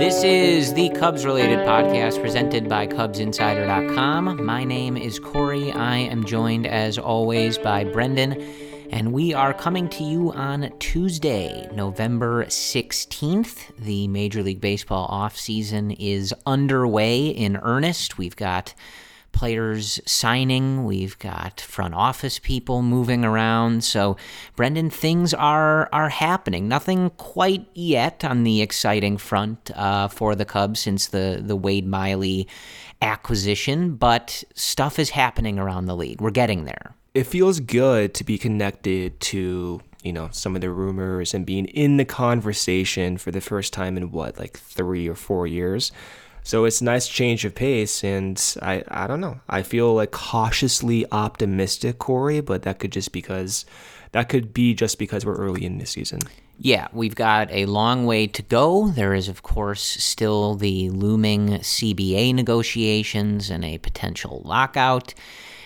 This is the Cubs related podcast presented by CubsInsider.com. My name is Corey. I am joined, as always, by Brendan, and we are coming to you on Tuesday, November 16th. The Major League Baseball offseason is underway in earnest. We've got players signing, we've got front office people moving around. So, Brendan, things are are happening. Nothing quite yet on the exciting front uh, for the Cubs since the the Wade Miley acquisition, but stuff is happening around the league. We're getting there. It feels good to be connected to you know some of the rumors and being in the conversation for the first time in what like three or four years so it's a nice change of pace, and I I don't know. I feel like cautiously optimistic, Corey, but that could just because that could be just because we're early in the season. Yeah, we've got a long way to go. There is, of course, still the looming CBA negotiations and a potential lockout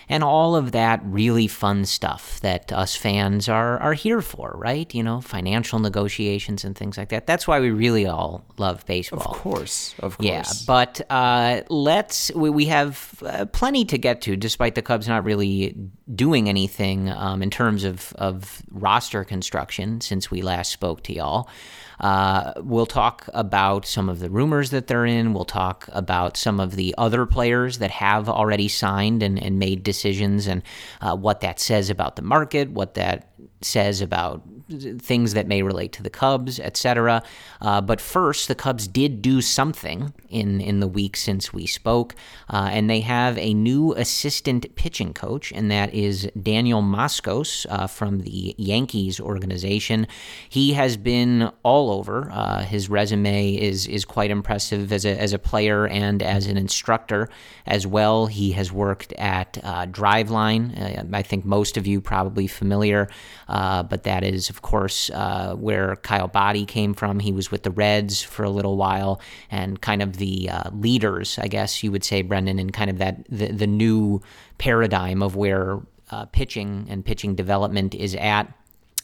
and all of that really fun stuff that us fans are are here for, right? You know, financial negotiations and things like that. That's why we really all love baseball. Of course, of course. Yeah, but uh, let's we, we have uh, plenty to get to, despite the Cubs not really doing anything um, in terms of of roster construction since we last spoke to y'all. Uh, we'll talk about some of the rumors that they're in. We'll talk about some of the other players that have already signed and, and made decisions and uh, what that says about the market, what that says about things that may relate to the Cubs, etc. Uh, but first, the Cubs did do something in in the week since we spoke, uh, and they have a new assistant pitching coach, and that is Daniel Moskos uh, from the Yankees organization. He has been all over. Uh, his resume is is quite impressive as a as a player and as an instructor as well. He has worked at uh, Driveline. Uh, I think most of you probably familiar, but that is of course, uh, where Kyle Boddy came from. He was with the Reds for a little while and kind of the uh, leaders, I guess you would say, Brendan, and kind of that the, the new paradigm of where uh, pitching and pitching development is at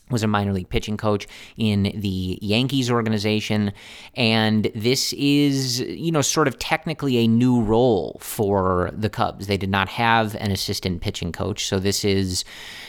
was a minor league pitching coach in the Yankees organization. And this is, you know, sort of technically a new role for the Cubs. They did not have an assistant pitching coach. So this is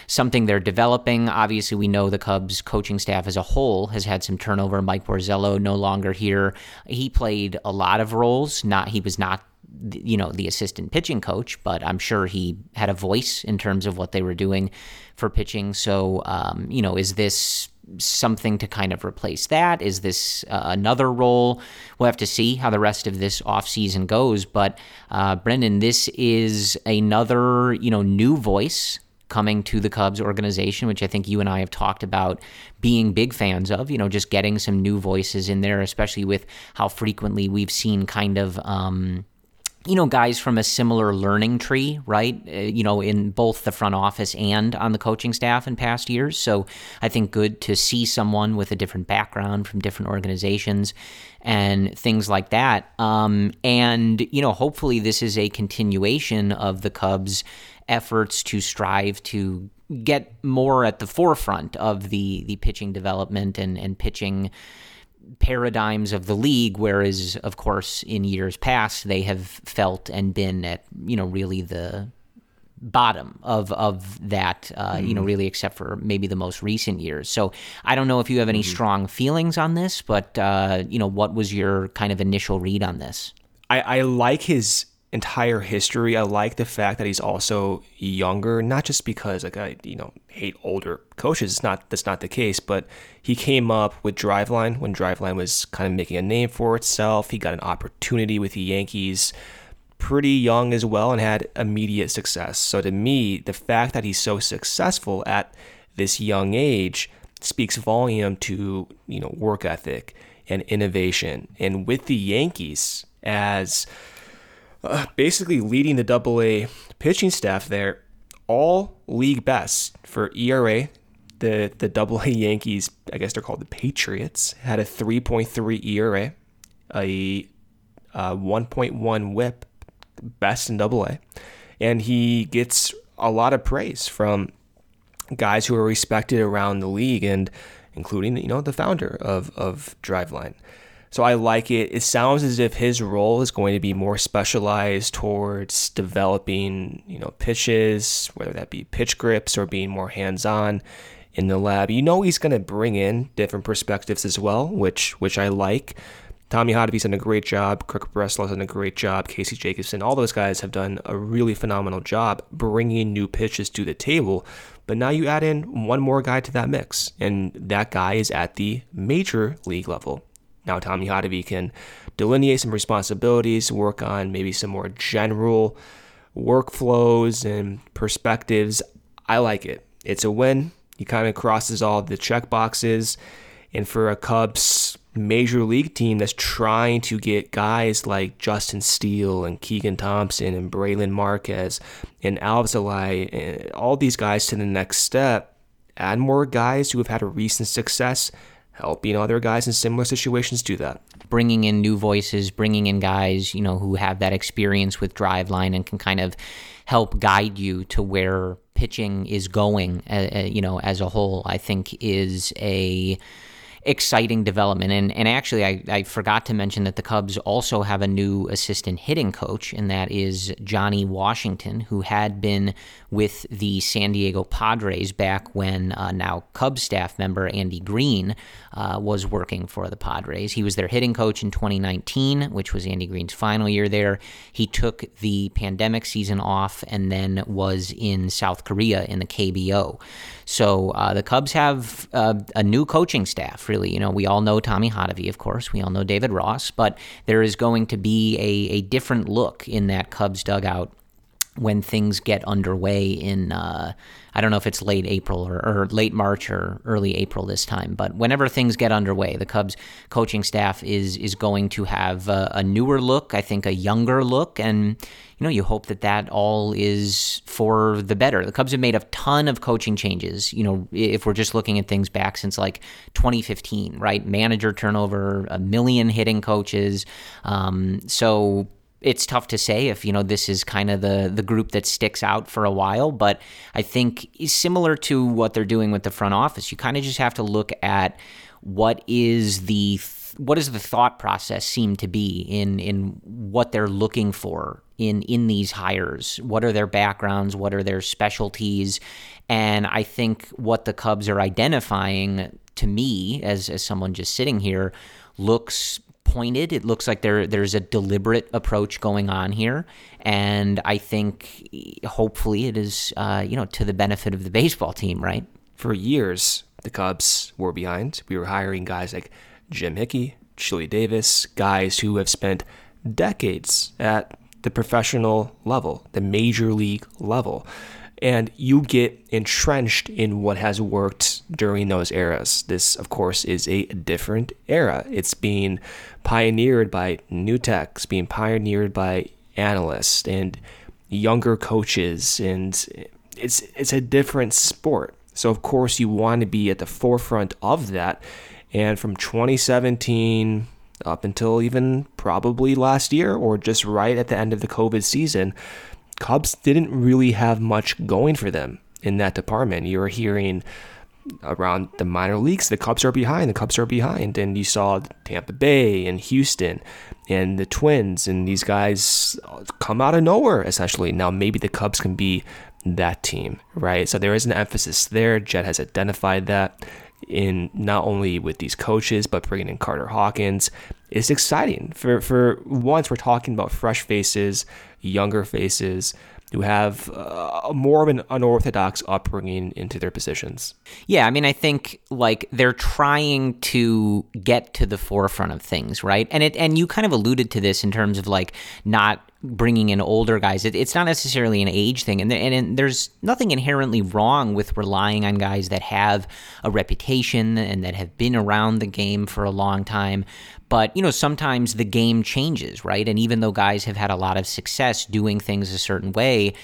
something they're developing. Obviously, we know the Cubs coaching staff as a whole has had some turnover. Mike Borzello no longer here. He played a lot of roles. Not he was not you know the assistant pitching coach, but I'm sure he had a voice in terms of what they were doing for pitching. So um, you know, is this something to kind of replace that? Is this uh, another role? We'll have to see how the rest of this offseason goes. But uh, Brendan, this is another you know new voice coming to the Cubs organization, which I think you and I have talked about being big fans of, you know, just getting some new voices in there, especially with how frequently we've seen kind of, um, you know, guys from a similar learning tree, right? Uh, you know, in both the front office and on the coaching staff in past years. So I think good to see someone with a different background from different organizations and things like that. Um, and, you know, hopefully this is a continuation of the Cubs' efforts to strive to get more at the forefront of the, the pitching development and, and pitching paradigms of the league, whereas, of course, in years past, they have felt and been at, you know, really the bottom of of that uh, mm. you know mm-hmm. really except for maybe the most recent years so i don't know if you have any mm. strong feelings on this but uh, you know what was your kind of initial read on this I, I like his entire history. I like the fact that he's also younger, not just because like I you know hate older coaches. It's not that's not the case, but he came up with Driveline when Driveline was kind of making a name for itself. He got an opportunity with the Yankees pretty young as well and had immediate success. So to me, the fact that he's so successful at this young age speaks volume to, you know, work ethic and innovation. And with the Yankees as uh, basically leading the double A pitching staff there, all league best for ERA. The the double A Yankees, I guess they're called the Patriots, had a 3.3 ERA, a, a 1.1 whip, best in double A. And he gets a lot of praise from guys who are respected around the league and including, you know, the founder of, of Driveline. So I like it. It sounds as if his role is going to be more specialized towards developing, you know, pitches, whether that be pitch grips or being more hands-on in the lab. You know he's going to bring in different perspectives as well, which which I like. Tommy Hottovy's done a great job. Craig Breslow's done a great job. Casey Jacobson, all those guys have done a really phenomenal job bringing new pitches to the table. But now you add in one more guy to that mix, and that guy is at the major league level. Now Tommy Hottovy can delineate some responsibilities, work on maybe some more general workflows and perspectives. I like it. It's a win. He kind of crosses all the check boxes. And for a Cubs major league team that's trying to get guys like Justin Steele and Keegan Thompson and Brailyn Marquez and Alzolay and eh, all these guys to the next step, add more guys who have had a recent success, helping other guys in similar situations do that. Bringing in new voices, bringing in guys, you know, who have that experience with driveline and can kind of help guide you to where pitching is going, uh, uh you know, as a whole, I think is a exciting development. And and actually, I, I forgot to mention that the Cubs also have a new assistant hitting coach, and that is Johnny Washington, who had been with the San Diego Padres back when uh, now Cubs staff member Andy Green uh, was working for the Padres. He was their hitting coach in 2019, which was Andy Green's final year there. He took the pandemic season off and then was in South Korea in the KBO. So uh, the Cubs have uh, a new coaching staff, really. You know, we all know Tommy Hottovy, of course. We all know David Ross, but there is going to be a, a different look in that Cubs dugout when things get underway in uh, I don't know if it's late April or, or, late March or early April this time, but whenever things get underway, the Cubs coaching staff is is going to have a, a newer look, I think a younger look, and you know you hope that that all is for the better. The Cubs have made a ton of coaching changes. You know, if we're just looking at things back since like 2015, right? Manager turnover, a million hitting coaches, um, so it's tough to say if you know this is kind of the the group that sticks out for a while but i think similar to what they're doing with the front office you kind of just have to look at what is the what does the thought process seem to be in in what they're looking for in in these hires? What are their backgrounds? What are their specialties? And i think what the cubs are identifying to me as as someone just sitting here looks pointed. It looks like there there's a deliberate approach going on here, and I think hopefully it is uh, you know to the benefit of the baseball team, right? For years, the Cubs were behind. We were hiring guys like Jim Hickey, Chili Davis, guys who have spent decades at the professional level, the major league level and you get entrenched in what has worked during those eras. This, of course, is a different era. It's being pioneered by new techs, being pioneered by analysts and younger coaches, and it's it's a different sport. So of course you want to be at the forefront of that. And from 2017 up until even probably last year or just right at the end of the COVID season, Cubs didn't really have much going for them in that department. You were hearing around the minor leagues, the Cubs are behind, the Cubs are behind. And you saw Tampa Bay and Houston and the Twins, and these guys come out of nowhere essentially. Now, maybe the Cubs can be that team, right? So there is an emphasis there. Jed has identified that in not only with these coaches, but bringing in Carter Hawkins. It's exciting. For, for once, we're talking about fresh faces younger faces who have uh, more of an unorthodox upbringing into their positions. Yeah, I mean, I think like they're trying to get to the forefront of things, right? And it and you kind of alluded to this in terms of like not bringing in older guys. It, it's not necessarily an age thing, and, and, and there's nothing inherently wrong with relying on guys that have a reputation and that have been around the game for a long time. But, you know, sometimes the game changes, right? And even though guys have had a lot of success doing things a certain way,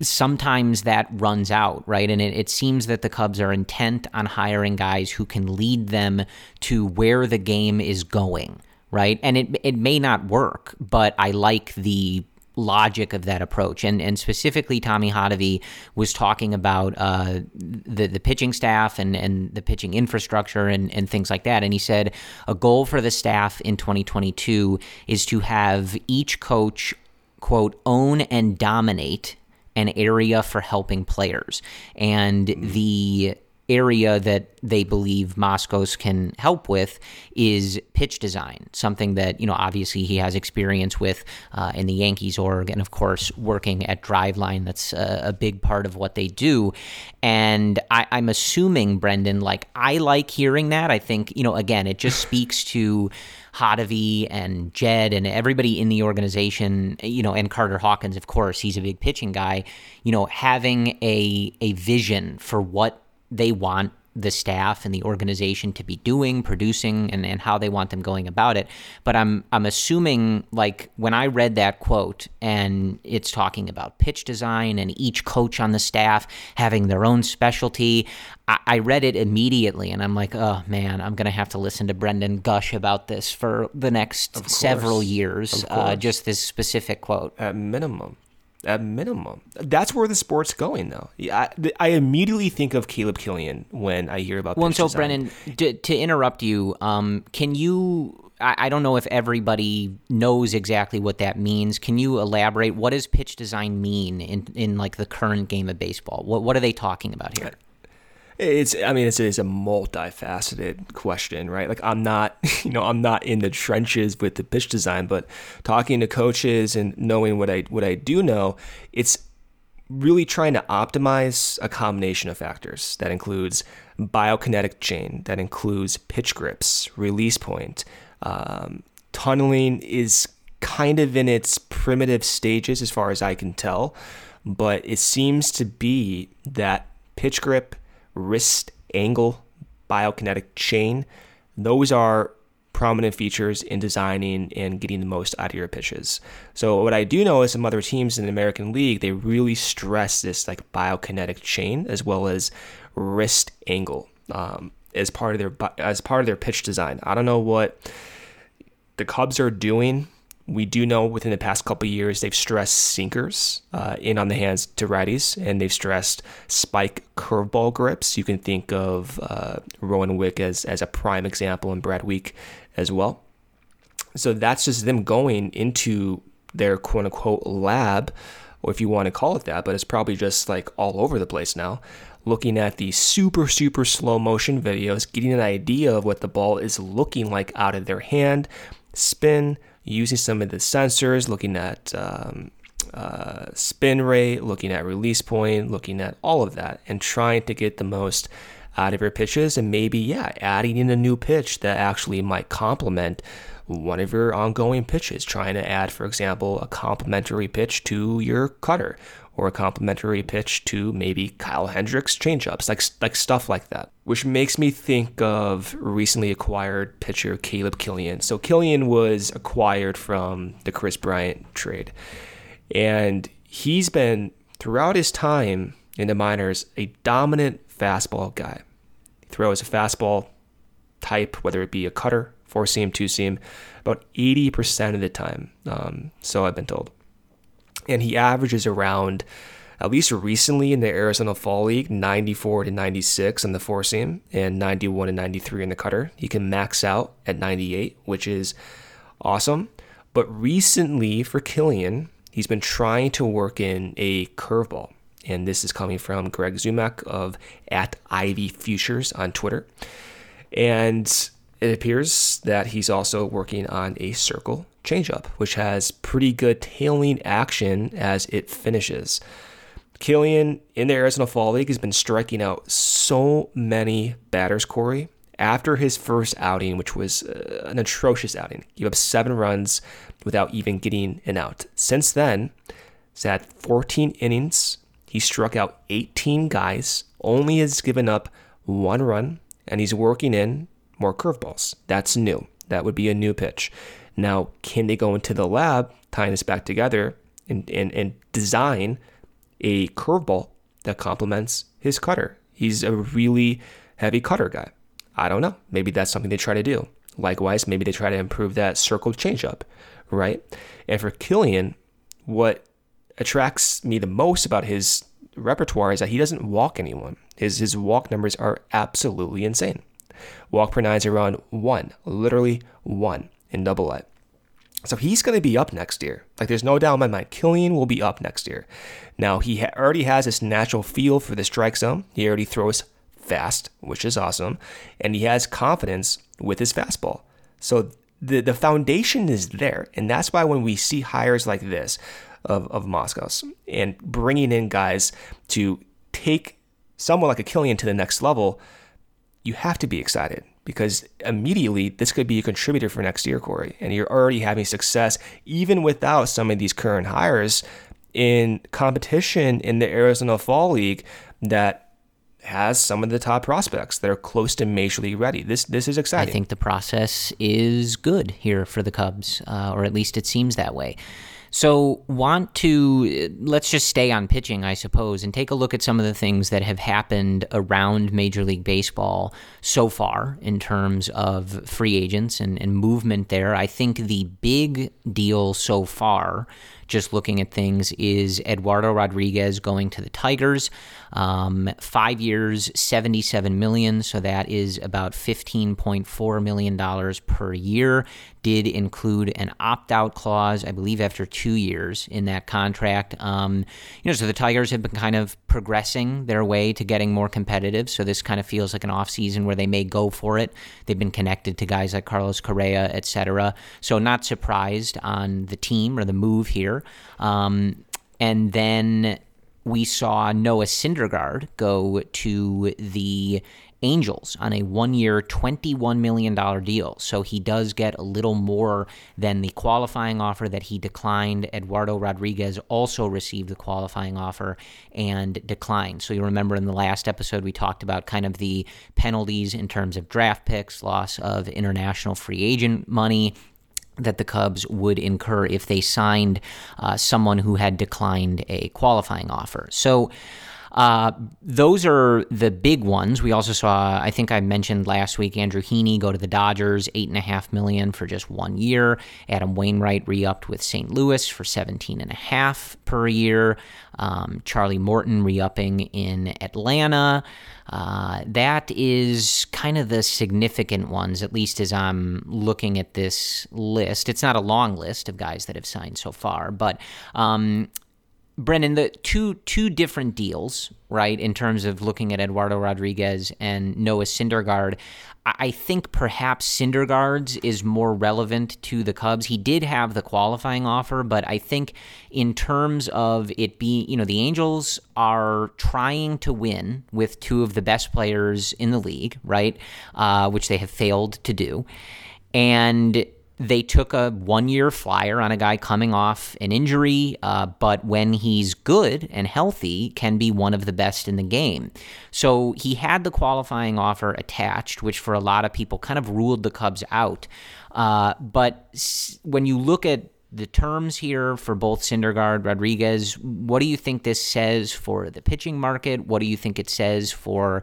sometimes that runs out, right? And it, it, seems that the Cubs are intent on hiring guys who can lead them to where the game is going, right? And it, it may not work, but I like the logic of that approach. And and specifically, Tommy Hottovy was talking about uh, the the pitching staff and and the pitching infrastructure and and things like that. And he said a goal for the staff in 2022 is to have each coach quote own and dominate an area for helping players. And the area that they believe Moskos can help with is pitch design, something that, you know, obviously he has experience with uh, in the Yankees org, and of course, working at Driveline. That's a, a big part of what they do. And I, I'm assuming, Brendan, like, I like hearing that. I think, you know, again, it just speaks to. Hottovy and Jed and everybody in the organization, you know, and Carter Hawkins, of course, he's a big pitching guy, you know, having a a vision for what they want the staff and the organization to be doing, producing, and, and how they want them going about it. But I'm I'm assuming like when I read that quote and it's talking about pitch design and each coach on the staff having their own specialty, I, I read it immediately and I'm like, oh man, I'm gonna have to listen to Brendan gush about this for the next several years. Uh, just this specific quote. At minimum at minimum. That's where the sport's going, though. I, I immediately think of Caleb Killian when I hear about. Well, so design. Brendan, to, to interrupt you, um, can you? I, I don't know if everybody knows exactly what that means. Can you elaborate? What does pitch design mean in in like the current game of baseball? What what are they talking about here? It's, I mean, it's, it's a multifaceted question, right? Like, I'm not, you know, I'm not in the trenches with the pitch design, but talking to coaches and knowing what I, what I do know, it's really trying to optimize a combination of factors that includes biokinetic chain, that includes pitch grips, release point. Um, tunneling is kind of in its primitive stages as far as I can tell, but it seems to be that pitch grip wrist angle biokinetic chain. Those are prominent features in designing and getting the most out of your pitches. So what I do know is some other teams in the American League, they really stress this like biokinetic chain as well as wrist angle um, as part of their as part of their pitch design. I don't know what the Cubs are doing we do know within the past couple years they've stressed sinkers uh, in on the hands to righties, and they've stressed spike curveball grips. You can think of uh, Rowan Wick as as a prime example, and Brad Wieck as well. So that's just them going into their quote unquote lab, or if you want to call it that, but it's probably just like all over the place now. Looking at the super, super slow motion videos, getting an idea of what the ball is looking like out of their hand, spin, using some of the sensors, looking at um, uh, spin rate, looking at release point, looking at all of that, and trying to get the most out of your pitches. And maybe, yeah, adding in a new pitch that actually might complement one of your ongoing pitches. Trying to add, for example, a complementary pitch to your cutter or a complementary pitch to maybe Kyle Hendricks changeups, like like stuff like that. Which makes me think of recently acquired pitcher Caleb Killian. So Killian was acquired from the Kris Bryant trade, and he's been throughout his time in the minors a dominant fastball guy. He throws a fastball type, whether it be a cutter, four seam, two seam, about 80% of the time. Um, so I've been told and he averages around at least recently in the Arizona Fall League, 94 to 96 on the four seam and 91 to 93 in the cutter. He can max out at 98, which is awesome. But recently for Killian, he's been trying to work in a curveball. And this is coming from Greg Zumach of at Ivy Futures on Twitter. And it appears that he's also working on a circle changeup, which has pretty good tailing action as it finishes. Killian in the Arizona Fall League has been striking out so many batters, Corey. After his first outing, which was uh, an atrocious outing, gave up seven runs without even getting an out. Since then, he's had 14 innings. He struck out 18 guys, only has given up one run, and he's working in more curveballs. That's new. That would be a new pitch. Now, can they go into the lab, tying this back together, and, and, and design a curveball that complements his cutter? He's a really heavy cutter guy. I don't know. Maybe that's something they try to do. Likewise, maybe they try to improve that circle changeup, right? And for Killian, what attracts me the most about his repertoire is that he doesn't walk anyone. His his walk numbers are absolutely insane. Walk per nine is around one, literally one in double A. So he's going to be up next year. Like there's no doubt in my mind, Killian will be up next year. Now he ha- already has this natural feel for the strike zone. He already throws fast, which is awesome, and he has confidence with his fastball. So the the foundation is there, and that's why when we see hires like this of of Moskos and bringing in guys to take someone like a Killian to the next level, you have to be excited because immediately this could be a contributor for next year, Corey. And you're already having success even without some of these current hires in competition in the Arizona Fall League that has some of the top prospects that are close to major league ready. This this is exciting. I think the process is good here for the Cubs, uh, or at least it seems that way. So, want to let's just stay on pitching, I suppose, and take a look at some of the things that have happened around Major League Baseball so far in terms of free agents and, and movement there. I think the big deal so far just looking at things, is Eduardo Rodriguez going to the Tigers. Um, five years, 77 million, so that is about 15.4 million dollars per year. Did include an opt-out clause, I believe, after two years in that contract. Um, you know, so the Tigers have been kind of progressing their way to getting more competitive. So this kind of feels like an offseason where they may go for it. They've been connected to guys like Carlos Correa, etc. So not surprised on the team or the move here. Um, and then we saw Noah Syndergaard go to the Angels on a one year, $21 million deal. So he does get a little more than the qualifying offer that he declined. Eduardo Rodriguez also received the qualifying offer and declined. So you remember in the last episode, we talked about kind of the penalties in terms of draft picks, loss of international free agent money, that the Cubs would incur if they signed uh, someone who had declined a qualifying offer. So, uh, those are the big ones. We also saw, I think I mentioned last week, Andrew Heaney go to the Dodgers, eight and a half million for just one year. Adam Wainwright re-upped with St. Louis for seventeen and a half per year. Um, Charlie Morton re-upping in Atlanta. Uh, that is kind of the significant ones, at least as I'm looking at this list. It's not a long list of guys that have signed so far, but um, Brendan, the two two different deals, right? In terms of looking at Eduardo Rodriguez and Noah Syndergaard, I think perhaps Syndergaard's is more relevant to the Cubs. He did have the qualifying offer, but I think in terms of it being, you know, the Angels are trying to win with two of the best players in the league, right? Uh, which they have failed to do, and they took a one year flyer on a guy coming off an injury, uh, but when he's good and healthy, can be one of the best in the game. So he had the qualifying offer attached, which for a lot of people kind of ruled the Cubs out. Uh, but when you look at the terms here for both Syndergaard, Rodriguez, what do you think this says for the pitching market? What do you think it says for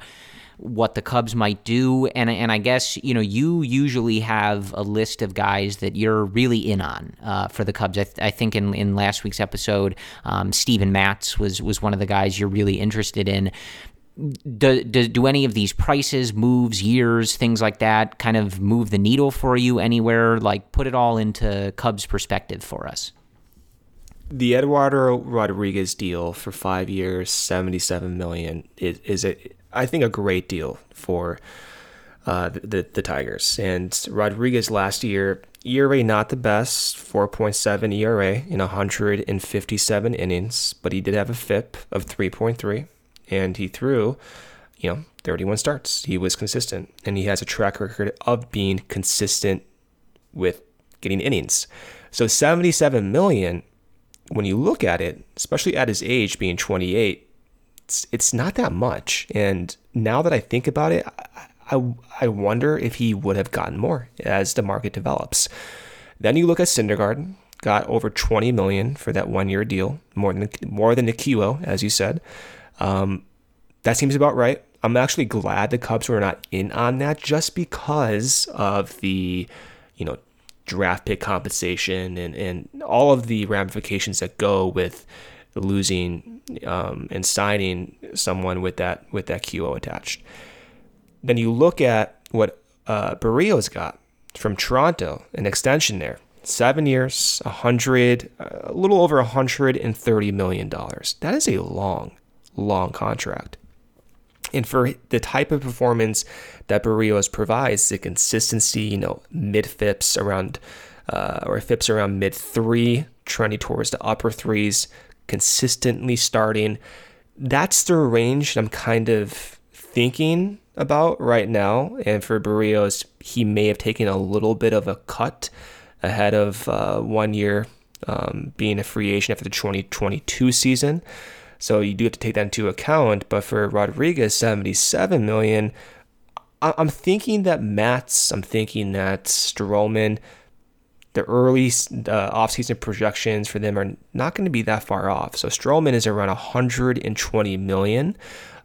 what the Cubs might do. And and I guess you know you usually have a list of guys that you're really in on uh, for the Cubs. I, th- I, think in, in last week's episode, um, Steven Matz was was one of the guys you're really interested in. Do, do, do any of these prices, moves, years, things like that kind of move the needle for you anywhere? Like put it all into Cubs perspective for us. The Eduardo Rodriguez deal for five years, seventy-seven million is, is a I think, a great deal for uh, the, the, Tigers. And Rodriguez last year, ERA not the best, 4.7 ERA in 157 innings, but he did have a FIP of 3.3, and he threw, you know, 31 starts. He was consistent, and he has a track record of being consistent with getting innings. So 77 million, when you look at it, especially at his age being 28, it's it's not that much. And now that I think about it, I, I, wonder if he would have gotten more as the market develops. Then you look at Syndergaard, got over 20 million for that one year deal, more than more than the QO, as you said. Um, that seems about right. I'm actually glad the Cubs were not in on that, just because of the, you know, draft pick compensation and, and all of the ramifications that go with losing um, and signing someone with that with that QO attached. Then you look at what uh, Berríos got from Toronto, an extension there, seven years, a hundred, a little over hundred and thirty million dollars. That is a long, long contract. And for the type of performance that Berríos provides, the consistency, you know, mid FIPS around, uh, or FIPS around mid three, trending towards the upper threes, consistently starting. That's the range I'm kind of thinking about right now. And for Berríos, he may have taken a little bit of a cut ahead of uh, one year um, being a free agent after the 2022 season. So you do have to take that into account. But for Rodriguez, 77 million. I'm thinking that Matz, I'm thinking that Stroman, the early uh, offseason projections for them are not going to be that far off. So Stroman is around 120 million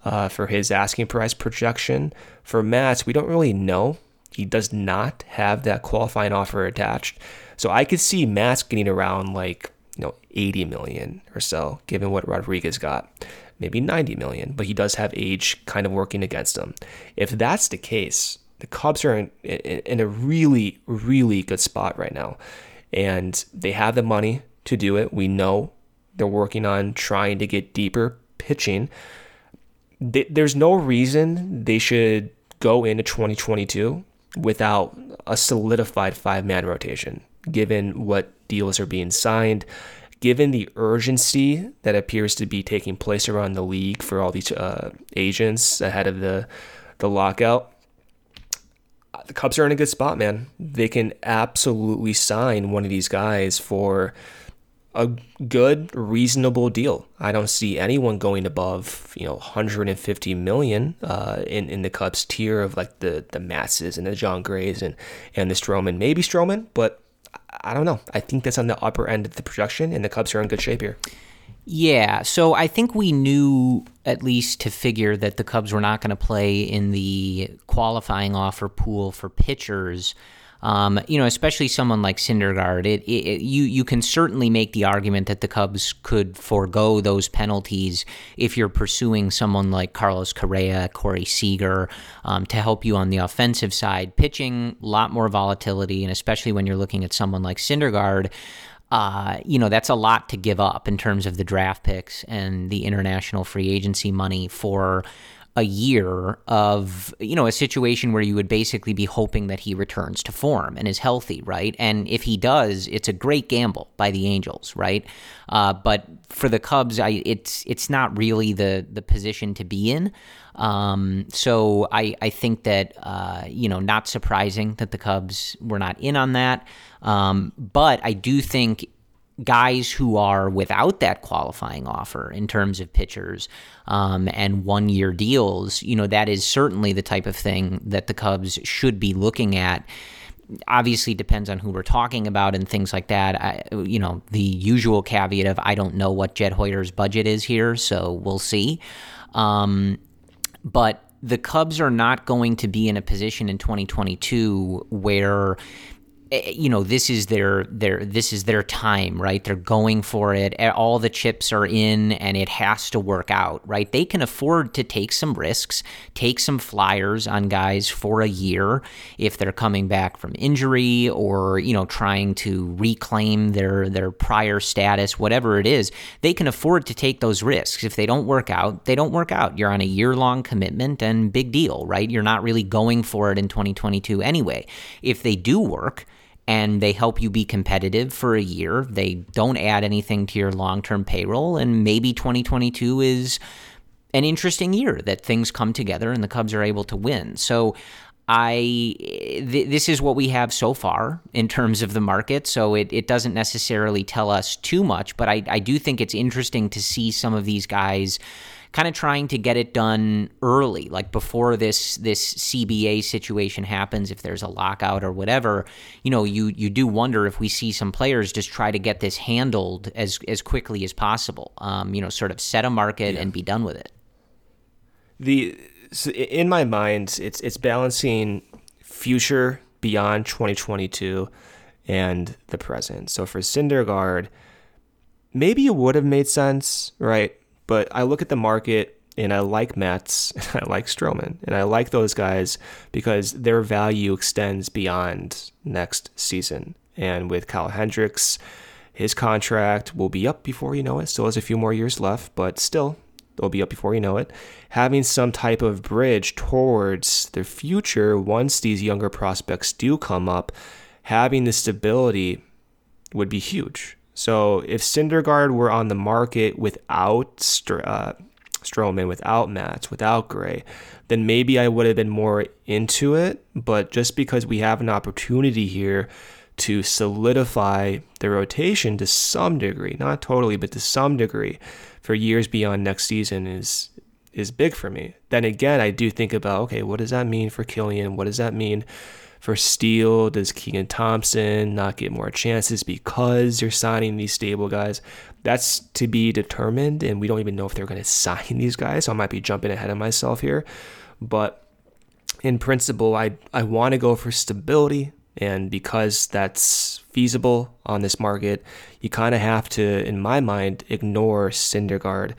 uh, for his asking price projection. For Matz, we don't really know. He does not have that qualifying offer attached. So I could see Matz getting around like you know 80 million or so, given what Rodriguez got. Maybe 90 million, but he does have age kind of working against him. If that's the case, the Cubs are in, in, a really, really good spot right now. And they have the money to do it. We know they're working on trying to get deeper pitching. There's no reason they should go into 2022 without a solidified five man rotation, given what deals are being signed, given the urgency that appears to be taking place around the league for all these uh, agents ahead of the the lockout. The Cubs are in a good spot, man. They can absolutely sign one of these guys for a good, reasonable deal. I don't see anyone going above, you know, 150 million uh, in in the Cubs tier of like the the Matzes and the Jon Grays and and the Stroman. Maybe Stroman, but I don't know. I think that's on the upper end of the projection, and the Cubs are in good shape here. Yeah, so I think we knew at least to figure that the Cubs were not going to play in the qualifying offer pool for pitchers um, you know, especially someone like Syndergaard, it, it, you you can certainly make the argument that the Cubs could forego those penalties if you're pursuing someone like Carlos Correa, Corey Seager, um, to help you on the offensive side. Pitching, a lot more volatility, and especially when you're looking at someone like Syndergaard. Uh, you know, that's a lot to give up in terms of the draft picks and the international free agency money for a year of you know a situation where you would basically be hoping that he returns to form and is healthy, right? And if he does, it's a great gamble by the Angels, right? Uh, but for the Cubs, I, it's it's not really the the position to be in. Um, so I I think that uh, you know not surprising that the Cubs were not in on that. Um, but I do think guys who are without that qualifying offer in terms of pitchers um, and one year deals, you know, that is certainly the type of thing that the Cubs should be looking at. Obviously, depends on who we're talking about and things like that. I, you know, the usual caveat of I don't know what Jed Hoyer's budget is here, so we'll see. Um, but the Cubs are not going to be in a position in 2022 where Eh, eh, you know this is their their this is their time right? They're going for it. Eh, all the chips are in and it has to work out right? They can afford to take some risks take some flyers on guys for a year if they're coming back from injury or you know trying to reclaim their their prior status whatever it is. They can afford to take those risks. If they don't work out they don't work out. You're on a year long commitment and big deal right? You're not really going for it in 2022 anyway. If they do work and they help you be competitive for a year. They don't add anything to your long term payroll, and maybe 2022 is an interesting year that things come together and the Cubs are able to win. So I th- this is what we have so far in terms of the market. So it, it doesn't necessarily tell us too much, but I, I do think it's interesting to see some of these guys kind of trying to get it done early, like before this this CBA situation happens. If there's a lockout or whatever, you know, you you do wonder if we see some players just try to get this handled as as quickly as possible. Um, you know, sort of set a market yeah. and be done with it. The so in my mind, it's it's balancing future beyond 2022 and the present. So for Syndergaard, maybe it would have made sense, right? But I look at the market and I like Matz, and I like Stroman, and I like those guys because their value extends beyond next season. And with Kyle Hendricks, his contract will be up before you know it. Still has a few more years left, but still, they'll be up before you know it. Having some type of bridge towards the future once these younger prospects do come up, having the stability would be huge. So if Syndergaard were on the market without uh, Stroman, without Matz, without Gray, then maybe I would have been more into it. But just because we have an opportunity here to solidify the rotation to some degree, not totally, but to some degree, for years beyond next season is is big for me. Then again, I do think about okay, what does that mean for Killian? What does that mean for Steele? Does Keegan Thompson not get more chances because you're signing these stable guys? That's to be determined, and we don't even know if they're going to sign these guys. So I might be jumping ahead of myself here, but in principle, I I want to go for stability. And because that's feasible on this market, you kind of have to, in my mind, ignore Syndergaard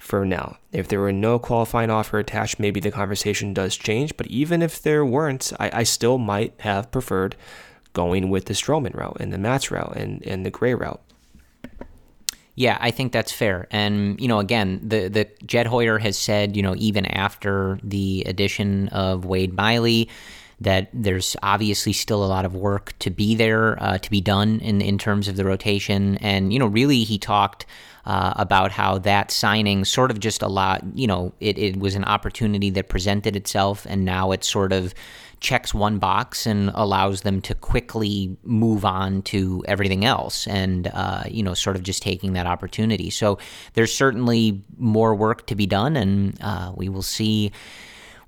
for now. If there were no qualifying offer attached, maybe the conversation does change. But even if there weren't, I, I still might have preferred going with the Stroman route and the Matz route and, and the Gray route. Yeah, I think that's fair. And, you know, again, the, the Jed Hoyer has said, you know, even after the addition of Wade Miley, that there's obviously still a lot of work to be there, uh, to be done in, in terms of the rotation. And, you know, really he talked uh, about how that signing sort of just a lot, you know, it, it was an opportunity that presented itself and now it sort of checks one box and allows them to quickly move on to everything else and uh, you know sort of just taking that opportunity so there's certainly more work to be done and uh, we will see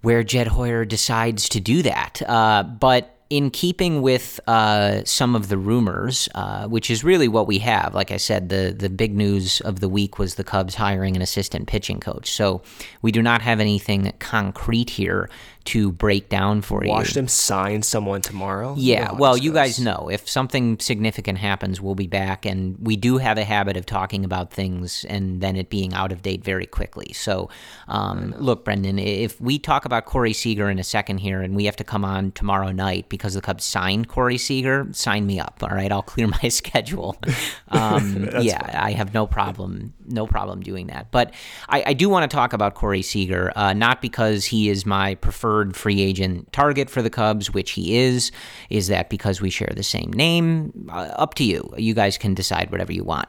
where Jed Hoyer decides to do that. Uh, but in keeping with uh, some of the rumors, uh, which is really what we have, like I said, the the big news of the week was the Cubs hiring an assistant pitching coach. So we do not have anything concrete here to break down for Watch you. Watch them sign someone tomorrow. Yeah, well, you guys know if something significant happens, we'll be back, and we do have a habit of talking about things and then it being out of date very quickly. So, um, look, Brendan, if we talk about Corey Seager in a second here, and we have to come on tomorrow night because the Cubs signed Corey Seager, sign me up. All right, I'll clear my schedule. Um, yeah, fine. I have no problem, no problem doing that. But I, I do want to talk about Corey Seager, uh, not because he is my preferred free agent target for the Cubs, which he is. Is that because we share the same name? Uh, up to you. You guys can decide whatever you want.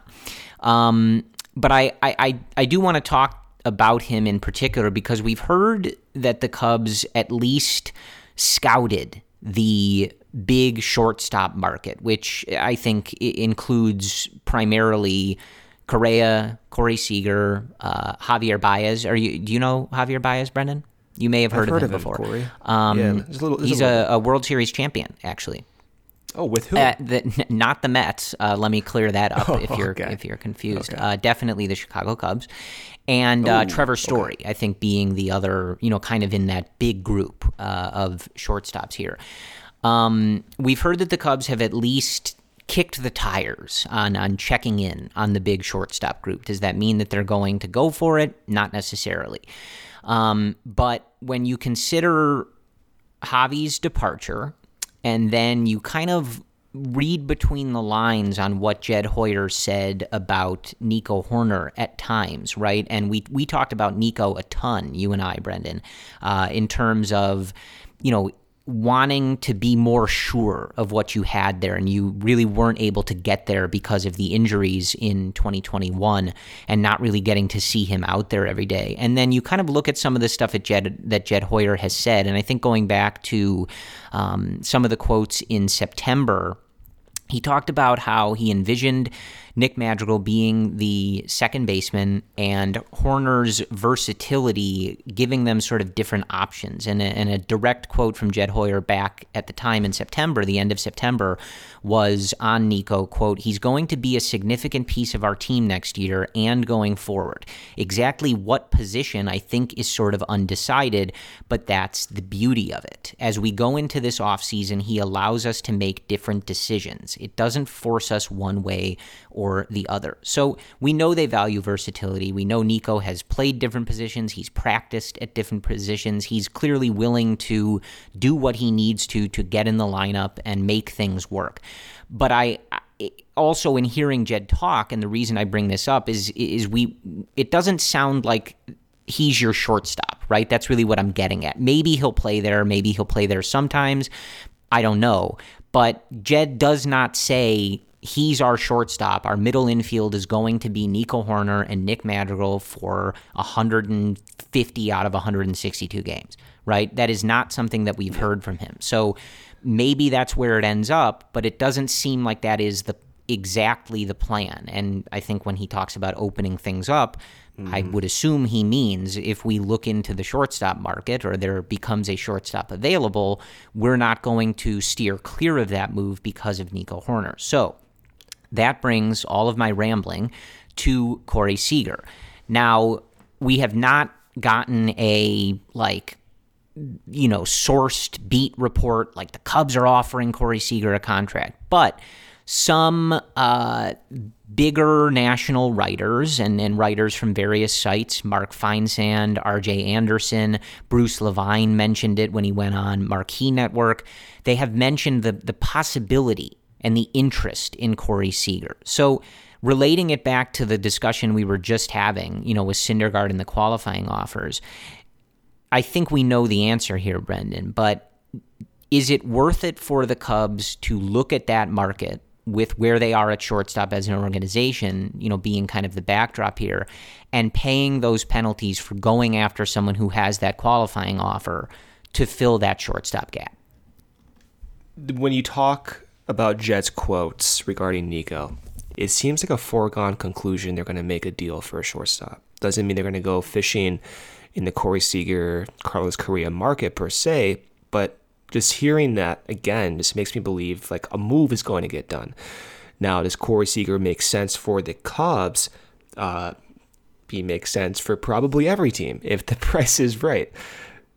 Um, but I, I, I, I do want to talk about him in particular because we've heard that the Cubs at least scouted the big shortstop market, which I think includes primarily Correa, Corey Seager, uh, Javier Baez. Are you? Do you know Javier Baez, Brendan? You may have heard, heard of him of before. Um, yeah, there's a little, there's he's a, a, a, World Series champion, actually. Oh, with who? Uh, the, not the Mets. Uh, let me clear that up Oh, if you're okay. if you're confused. Okay. Uh, definitely the Chicago Cubs, and uh, Ooh, Trevor Story. I think being the other, you know, kind of in that big group uh, of shortstops here. Um, we've heard that the Cubs have at least kicked the tires on on checking in on the big shortstop group. Does that mean that they're going to go for it? Not necessarily. Um, but when you consider Javi's departure, and then you kind of read between the lines on what Jed Hoyer said about Nico Hoerner at times, right? And we we talked about Nico a ton, you and I, Brendan, uh, in terms of you know wanting to be more sure of what you had there and you really weren't able to get there because of the injuries in 2021 and not really getting to see him out there every day. And then you kind of look at some of the stuff that Jed, that Jed Hoyer has said. And I think going back to um, some of the quotes in September, he talked about how he envisioned Nick Madrigal being the second baseman and Hoerner's versatility giving them sort of different options. And a, and a direct quote from Jed Hoyer back at the time in September, the end of September, was on Nico, quote, he's going to be a significant piece of our team next year and going forward. Exactly what position I think is sort of undecided, but that's the beauty of it. As we go into this offseason, he allows us to make different decisions. It doesn't force us one way or the other. So we know they value versatility. We know Nico has played different positions, he's practiced at different positions. He's clearly willing to do what he needs to to get in the lineup and make things work. But I also in hearing Jed talk and the reason I bring this up is is we it doesn't sound like he's your shortstop, right? That's really what I'm getting at. Maybe he'll play there, maybe he'll play there sometimes. I don't know. But Jed does not say he's our shortstop. Our middle infield is going to be Nico Hoerner and Nick Madrigal for 150 out of 162 games, right? That is not something that we've heard from him. So maybe that's where it ends up, but it doesn't seem like that is the exactly the plan. And I think when he talks about opening things up, mm-hmm. I would assume he means if we look into the shortstop market or there becomes a shortstop available, we're not going to steer clear of that move because of Nico Hoerner. So that brings all of my rambling to Corey Seager. Now, we have not gotten a like you know sourced beat report like the Cubs are offering Corey Seager a contract, but some uh, bigger national writers and, and writers from various sites, Mark Feinsand, R.J. Anderson, Bruce Levine mentioned it when he went on Marquee Network. They have mentioned the the possibility and the interest in Corey Seager. So relating it back to the discussion we were just having, you know, with Syndergaard and the qualifying offers, I think we know the answer here, Brendan, but is it worth it for the Cubs to look at that market with where they are at shortstop as an organization, you know, being kind of the backdrop here, and paying those penalties for going after someone who has that qualifying offer to fill that shortstop gap? When you talk about Jed's quotes regarding Nico, it seems like a foregone conclusion they're going to make a deal for a shortstop. Doesn't mean they're going to go fishing in the Corey Seager, Carlos Correa market per se, but just hearing that again just makes me believe like a move is going to get done. Now, does Corey Seager make sense for the Cubs? Uh, he makes sense for probably every team if the price is right.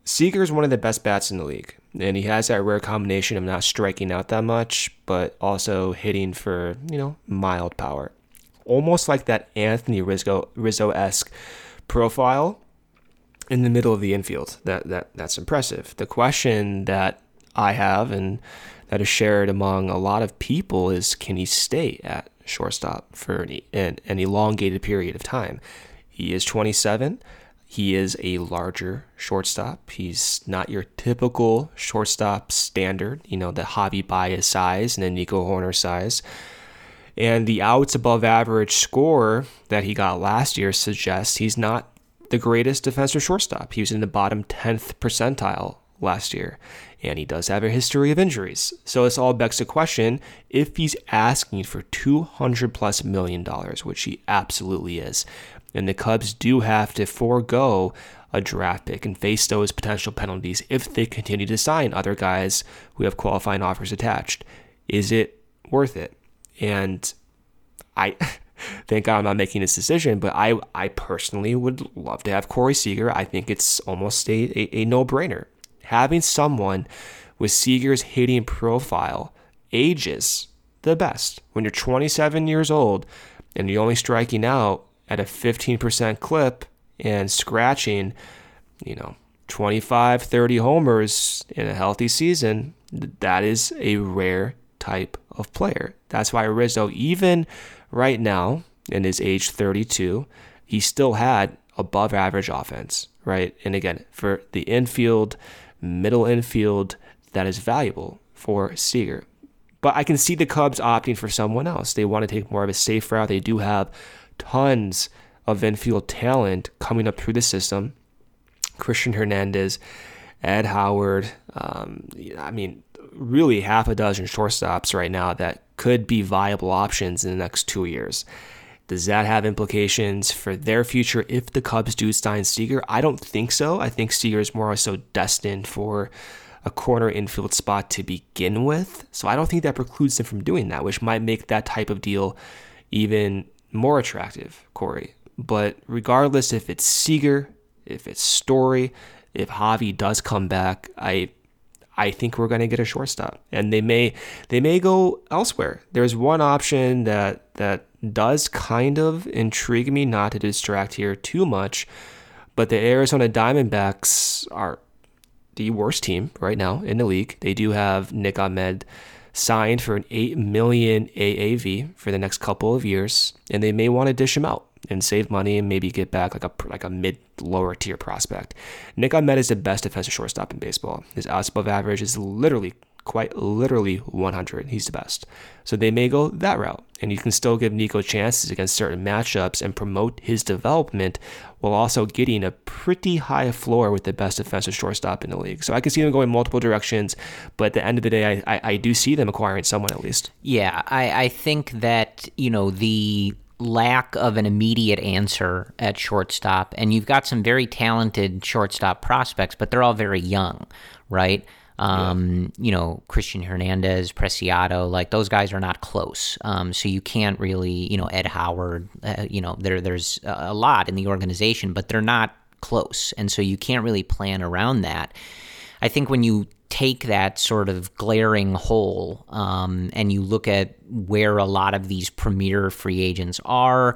Seager is one of the best bats in the league, and he has that rare combination of not striking out that much, but also hitting for you know mild power, almost like that Anthony Rizzo Rizzo esque profile in the middle of the infield. That that that's impressive. The question that I have and that is shared among a lot of people is can he stay at shortstop for an, an, an elongated period of time? He is 27. He is a larger shortstop. He's not your typical shortstop standard, you know, the Javi Baez size and the Nico Hoerner size. And the outs above average score that he got last year suggests he's not the greatest defensive shortstop. He was in the bottom 10th percentile last year and he does have a history of injuries. So this all begs the question if he's asking for 200 plus million dollars, which he absolutely is, and the Cubs do have to forego a draft pick and face those potential penalties if they continue to sign other guys who have qualifying offers attached. Is it worth it? And I thank God I'm not making this decision, but I, I personally would love to have Corey Seager. I think it's almost a, a, a no brainer having someone with Seager's hitting profile ages the best. When you're 27 years old and you're only striking out at a 15% clip and scratching, you know, 25, 30 homers in a healthy season, that is a rare type of player. That's why Rizzo, even right now in his age 32, he still had above average offense, right? And again, for the infield, middle infield that is valuable for Seager. But I can see the Cubs opting for someone else. They want to take more of a safe route. They do have tons of infield talent coming up through the system. Cristian Hernandez, Ed Howard. Um, I mean, really half a dozen shortstops right now that could be viable options in the next two years. Does that have implications for their future if the Cubs do sign Seager? I don't think so. I think Seager is more or so destined for a corner infield spot to begin with. So I don't think that precludes him from doing that, which might make that type of deal even more attractive, Corey. But regardless if it's Seager, if it's Story, if Javi does come back, I I think we're going to get a shortstop, and they may they may go elsewhere. There's one option that that does kind of intrigue me, not to distract here too much, but the Arizona Diamondbacks are the worst team right now in the league. They do have Nick Ahmed signed for an 8 million AAV for the next couple of years, and they may want to dish him out and save money and maybe get back like a like a mid lower tier prospect. Nick Ahmed is the best defensive shortstop in baseball. His outs above average is literally quite literally 100. He's the best. So they may go that route. And you can still give Nico chances against certain matchups and promote his development while also getting a pretty high floor with the best defensive shortstop in the league. So I can see them going multiple directions, but at the end of the day, I, I, I do see them acquiring someone at least. Yeah, I, I think that, you know, the lack of an immediate answer at shortstop, and you've got some very talented shortstop prospects, but they're all very young, right? Um, yeah. You know, Cristian Hernandez, Preciado, like those guys are not close. Um, so you can't really, you know, Ed Howard, uh, you know, there there's a lot in the organization, but they're not close, and so you can't really plan around that. I think when you take that sort of glaring hole um, and you look at where a lot of these premier free agents are,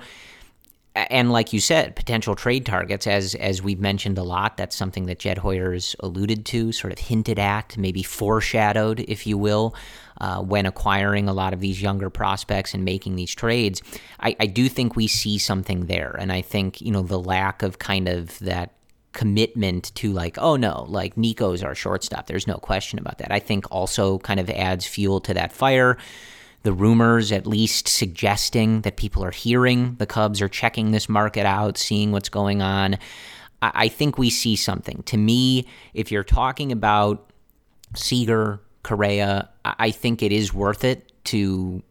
and like you said, potential trade targets, as as we've mentioned a lot, that's something that Jed Hoyer's alluded to, sort of hinted at, maybe foreshadowed, if you will, uh, when acquiring a lot of these younger prospects and making these trades. I, I do think we see something there, and I think you know the lack of kind of that commitment to like, oh no, like Nico's our shortstop. There's no question about that. I think also kind of adds fuel to that fire. The rumors, at least suggesting that people are hearing the Cubs are checking this market out, seeing what's going on. I, I think we see something. To me, if you're talking about Seager, Correa, I, I think it is worth it to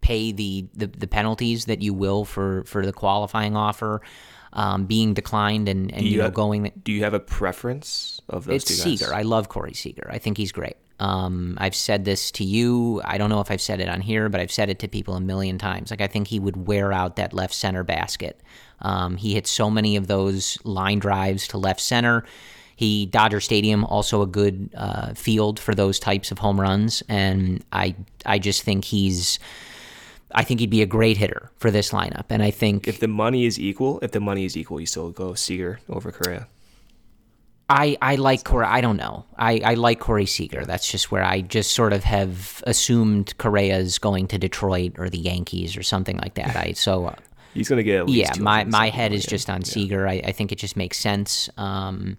pay the, the, the penalties that you will for, for the qualifying offer um, being declined and, and you, you, know have, going. Do you have a preference of those it's? Seager. I love Corey Seager. I think he's great. Um, I've said this to you. I don't know if I've said it on here, but I've said it to people a million times. Like I think he would wear out that left center basket. Um, he hits so many of those line drives to left center. He Dodger Stadium also a good uh, field for those types of home runs, and I I just think he's I think he'd be a great hitter for this lineup. And I think if the money is equal, if the money is equal, you still go Seager over Correa. I, I like Corey. I don't know. I, I like Corey Seager. That's just where I just sort of have assumed Correa's going to Detroit or the Yankees or something like that. I so uh, he's going to get yeah. My my head is just on yeah. Seager. I, I think it just makes sense. Um,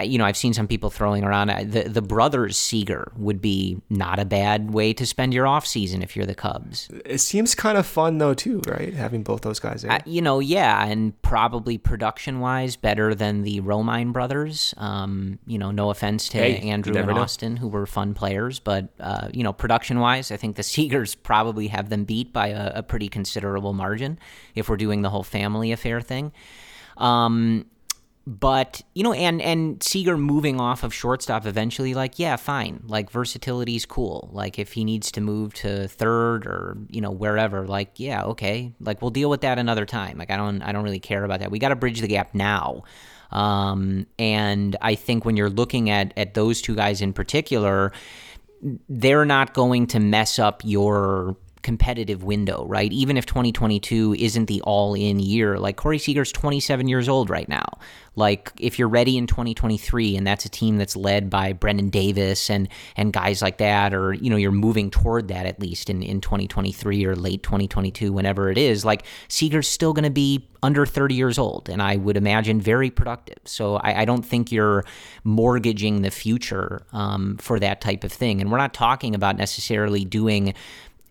you know, I've seen some people throwing around uh, the the brothers Seager would be not a bad way to spend your off season if you're the Cubs. It seems kind of fun though too, right? Having both those guys. Uh, you know, yeah, and probably production wise better than the Romine brothers. Um, you know, no offense to hey, Andrew and Austin, know. who were fun players, but uh, you know, production wise, I think the Seagers probably have them beat by a, a pretty considerable margin if we're doing the whole family affair thing. Um, but you know, and and Seager moving off of shortstop eventually, like yeah, fine. Like versatility is cool. Like if he needs to move to third or you know wherever, like yeah, okay. Like we'll deal with that another time. Like I don't I don't really care about that. We got to bridge the gap now. Um, and I think when you're looking at at those two guys in particular, they're not going to mess up your competitive window, right? Even if 2022 isn't the all in year, like Corey Seager's 27 years old right now. Like if you're ready in 2023 and that's a team that's led by Brennen Davis and and guys like that, or you know, you're moving toward that at least in, in 2023 or late 2022, whenever it is, like Seager's still gonna be under 30 years old and I would imagine very productive. So I, I don't think you're mortgaging the future um, for that type of thing. And we're not talking about necessarily doing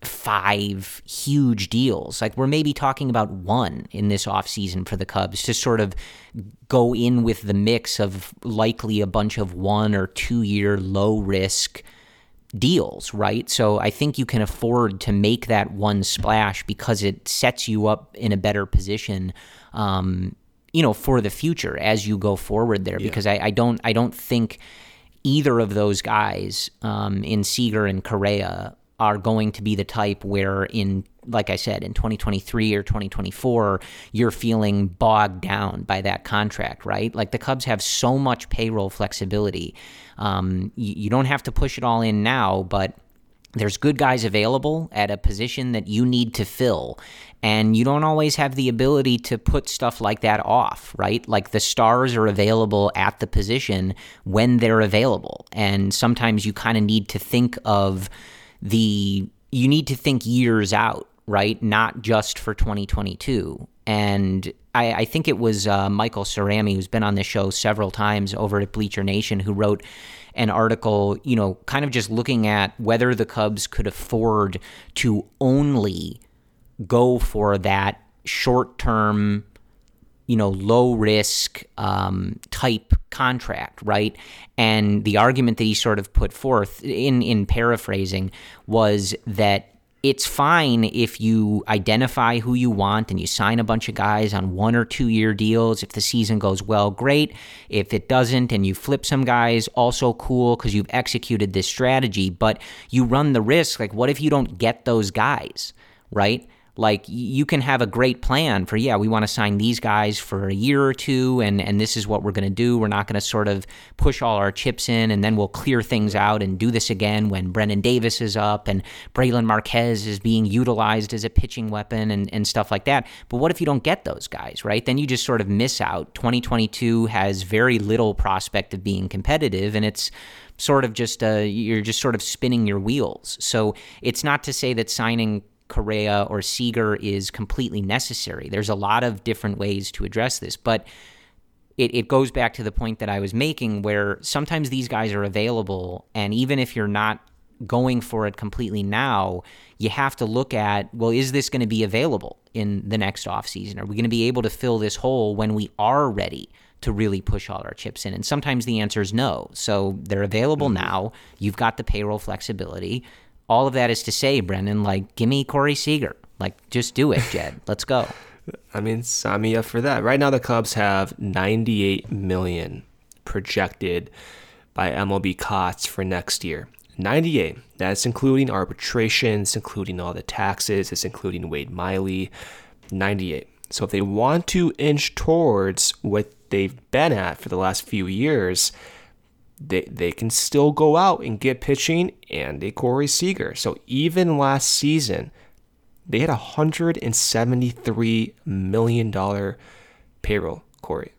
five huge deals. Like we're maybe talking about one in this offseason for the Cubs to sort of go in with the mix of likely a bunch of one or two year low risk deals, right? So I think you can afford to make that one splash because it sets you up in a better position. Um, you know, for the future as you go forward there, yeah. because I, I, don't, I don't think either of those guys um, in Seager and Correa are going to be the type where in like I said, in 2023 or 2024, you're feeling bogged down by that contract, right? Like the Cubs have so much payroll flexibility. Um, you, you don't have to push it all in now, but there's good guys available at a position that you need to fill. And you don't always have the ability to put stuff like that off, right? Like the stars are available at the position when they're available. And sometimes you kind of need to think of the, you need to think years out right? Not just for 2022. And I, I think it was uh, Michael Cerami, who's been on this show several times over at Bleacher Nation, who wrote an article, you know, kind of just looking at whether the Cubs could afford to only go for that short term, you know, low risk um, type contract, right? And the argument that he sort of put forth in in paraphrasing was that it's fine if you identify who you want and you sign a bunch of guys on one or two year deals. If the season goes well, great. If it doesn't and you flip some guys, also cool because you've executed this strategy. But you run the risk like, what if you don't get those guys, right? Like you can have a great plan for yeah we want to sign these guys for a year or two and and this is what we're going to do. We're not going to sort of push all our chips in and then we'll clear things out and do this again when Brennen Davis is up and Brailyn Marquez is being utilized as a pitching weapon and, and stuff like that. But what if you don't get those guys right? Then you just sort of miss out. 2022 has very little prospect of being competitive and it's sort of just uh, you're just sort of spinning your wheels. So it's not to say that signing Correa or Seager is completely necessary. There's a lot of different ways to address this, but it, it goes back to the point that I was making where sometimes these guys are available, and even if you're not going for it completely now, you have to look at well, is this going to be available in the next offseason? Are we going to be able to fill this hole when we are ready? to really push all our chips in? And sometimes the answer is no. So they're available mm-hmm. now. You've got the payroll flexibility all of that is to say, Brendan, like, give me Corey Seager. Like, just do it, Jed. Let's go. I mean, sign me up for that. Right now, the Cubs have 98 million projected by MLB Cots for next year. 98. That's including arbitrations, including all the taxes, it's including Wade Miley. 98. So if they want to inch towards what they've been at for the last few years, they, they can still go out and get pitching and a Corey Seager. So even last season, they had a $173 million payroll, Corey.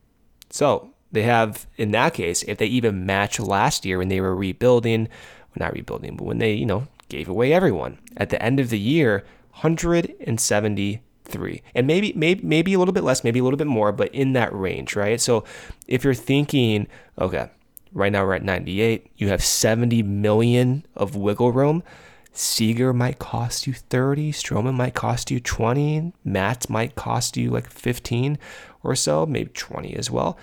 So they have, in that case, if they even match last year when they were rebuilding, well, not rebuilding, but when they, you know, gave away everyone at the end of the year, 173 and maybe maybe maybe a little bit less maybe a little bit more but in that range right so if you're thinking okay Right now we're at 98. You have 70 million of wiggle room. Seager might cost you 30. Stroman might cost you 20. Matz might cost you like 15 or so, maybe 20 as well.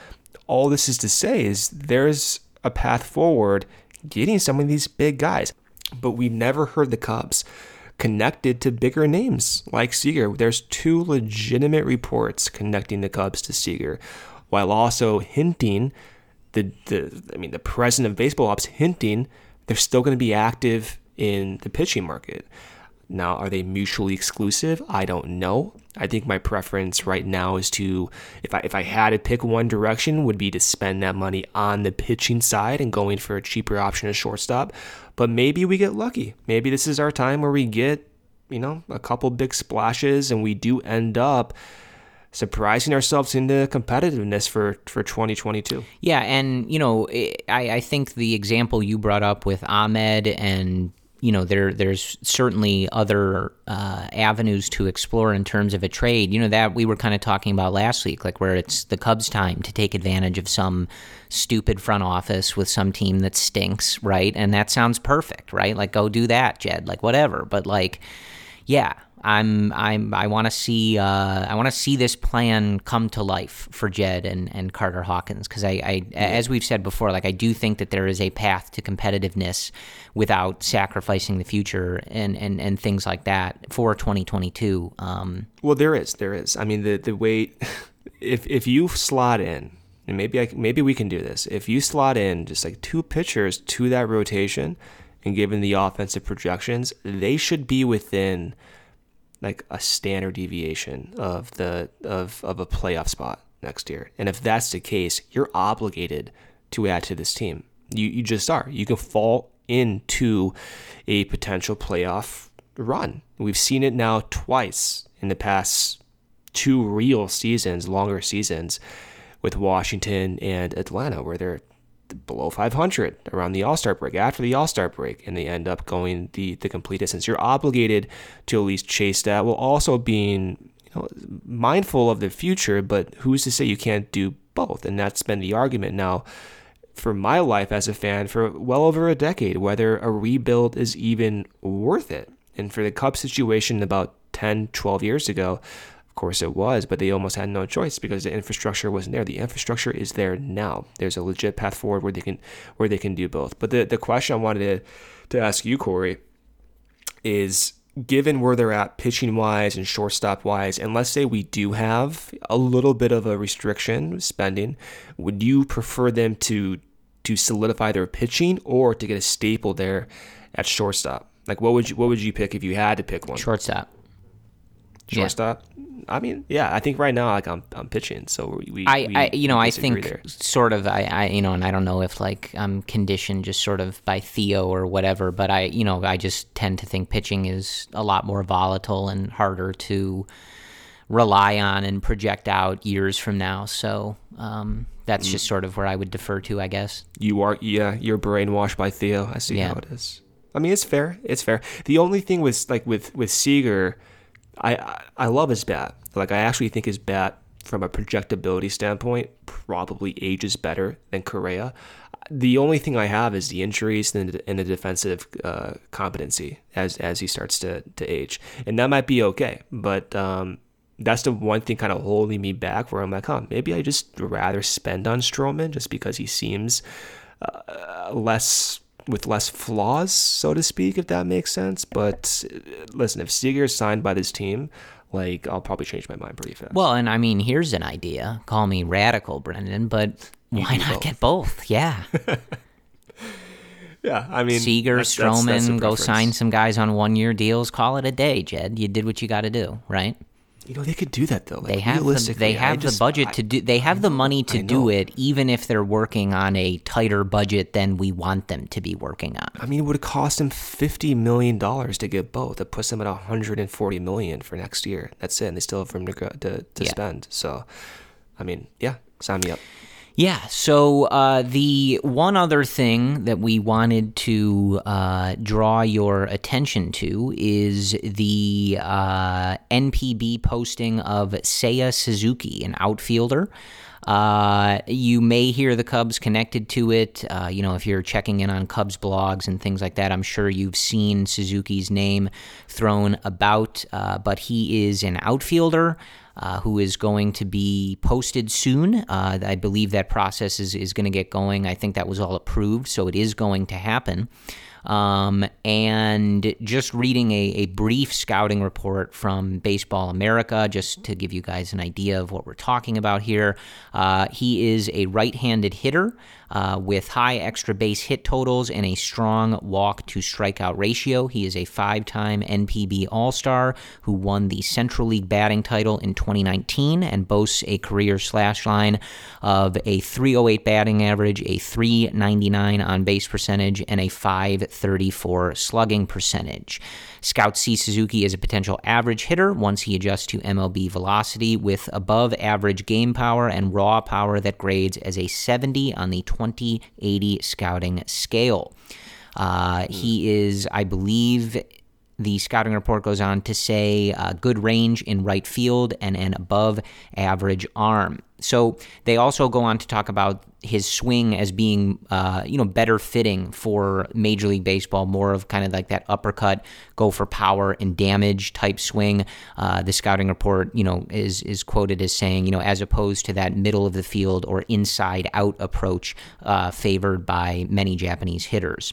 All this is to say is there's a path forward getting some of these big guys. But we've never heard the Cubs connected to bigger names like Seager. There's two legitimate reports connecting the Cubs to Seager, while also hinting the, the I mean the president of baseball ops hinting they're still going to be active in the pitching market. Now, are they mutually exclusive? I don't know. I think my preference right now is to, if I if I had to pick one direction, would be to spend that money on the pitching side and going for a cheaper option as shortstop. But maybe we get lucky. Maybe this is our time where we get, you know, a couple big splashes and we do end up surprising ourselves into competitiveness for, for 2022. Yeah, and you know, I, I think the example you brought up with Ahmed and you know there there's certainly other uh, avenues to explore in terms of a trade. You know that we were kind of talking about last week, like where it's the Cubs' time to take advantage of some stupid front office with some team that stinks, right? And that sounds perfect, right? Like go do that, Jed. Like whatever, but like yeah, I'm I'm I want to see uh, I want to see this plan come to life for Jed and, and Carter Hawkins because I, I as we've said before, like I do think that there is a path to competitiveness without sacrificing the future and, and, and things like that for 2022. Um, well, there is there is. I mean the the way if if you slot in and maybe I maybe we can do this if you slot in just like two pitchers to that rotation and given the offensive projections, they should be within like a standard deviation of the of of a playoff spot next year. And if that's the case, you're obligated to add to this team. You you just are. You can fall into a potential playoff run. We've seen it now twice in the past two real seasons, longer seasons with Washington and Atlanta where they're below 500 around the All Star break, after the All Star break, and they end up going the, the complete distance. You're obligated to at least chase that while also being you know, mindful of the future, but who's to say you can't do both? And that's been the argument now for my life as a fan for well over a decade, whether a rebuild is even worth it. And for the Cup situation about 10, 12 years ago, course it was, but they almost had no choice because the infrastructure wasn't there. The infrastructure is there now. There's a legit path forward where they can where they can do both. But the, the question I wanted to, to ask you, Corey, is given where they're at pitching wise and shortstop wise, and let's say we do have a little bit of a restriction spending, would you prefer them to to solidify their pitching or to get a staple there at shortstop? Like what would you what would you pick if you had to pick one? Shortstop. Shortstop. Yeah. I mean, yeah, I think right now like I'm I'm pitching, so we. I, we, I you know I think there. sort of I, I you know and I don't know if like I'm conditioned just sort of by Theo or whatever, but I you know I just tend to think pitching is a lot more volatile and harder to rely on and project out years from now. So um, that's mm. just sort of where I would defer to, I guess. You are yeah, you're brainwashed by Theo. I see yeah. how it is. I mean, it's fair. It's fair. The only thing was like with with Seager, I I love his bat. Like I actually think his bat, from a projectability standpoint, probably ages better than Correa. The only thing I have is the injuries and the, defensive uh, competency as as he starts to to age, and that might be okay. But um, that's the one thing kind of holding me back. Where I'm like, huh, maybe I just rather spend on Stroman just because he seems uh, less with less flaws, so to speak, if that makes sense. But listen, if Seager is signed by this team, like I'll probably change my mind pretty fast. Well, and I mean, here's an idea. Call me radical, Brendan, but why not both. get both? Yeah. yeah, I mean, Seager, that's, Stroman, that's, that's go sign some guys on one-year deals. Call it a day, Jed. You did what you got to do, right? You know, they could do that though. Like, they have the, they have the budget I, to do. They have I the money to do it, even if they're working on a tighter budget than we want them to be working on. I mean, it would cost them fifty million dollars to get both. It puts them at hundred and forty million for next year. That's it. And they still have room to to, to yeah. spend. So, I mean, yeah, sign me up. Yeah. So uh, the one other thing that we wanted to uh, draw your attention to is the uh, NPB posting of Seiya Suzuki, an outfielder. Uh, you may hear the Cubs connected to it. Uh, you know, if you're checking in on Cubs blogs and things like that, I'm sure you've seen Suzuki's name thrown about. Uh, but he is an outfielder uh, who is going to be posted soon. Uh, I believe that process is, is going to get going. I think that was all approved, so it is going to happen. Um, and just reading a, a, brief scouting report from Baseball America, just to give you guys an idea of what we're talking about here. Uh, he is a right handed hitter uh, with high extra base hit totals and a strong walk to strikeout ratio. He is a five time NPB All Star who won the Central League batting title in 2019 and boasts a career slash line of a 308 batting average, a 399 on base percentage, and a 534 slugging percentage. Scouts see Suzuki as a potential average hitter once he adjusts to MLB velocity with above average game power and raw power that grades as a 70 on the 2080 scouting scale. Uh, he is, I believe, the scouting report goes on to say uh, good range in right field and an above average arm. So they also go on to talk about his swing as being, uh, you know, better fitting for Major League Baseball, more of kind of like that uppercut, go for power and damage type swing. Uh, the scouting report, you know, is is quoted as saying, you know, as opposed to that middle of the field or inside out approach uh, favored by many Japanese hitters.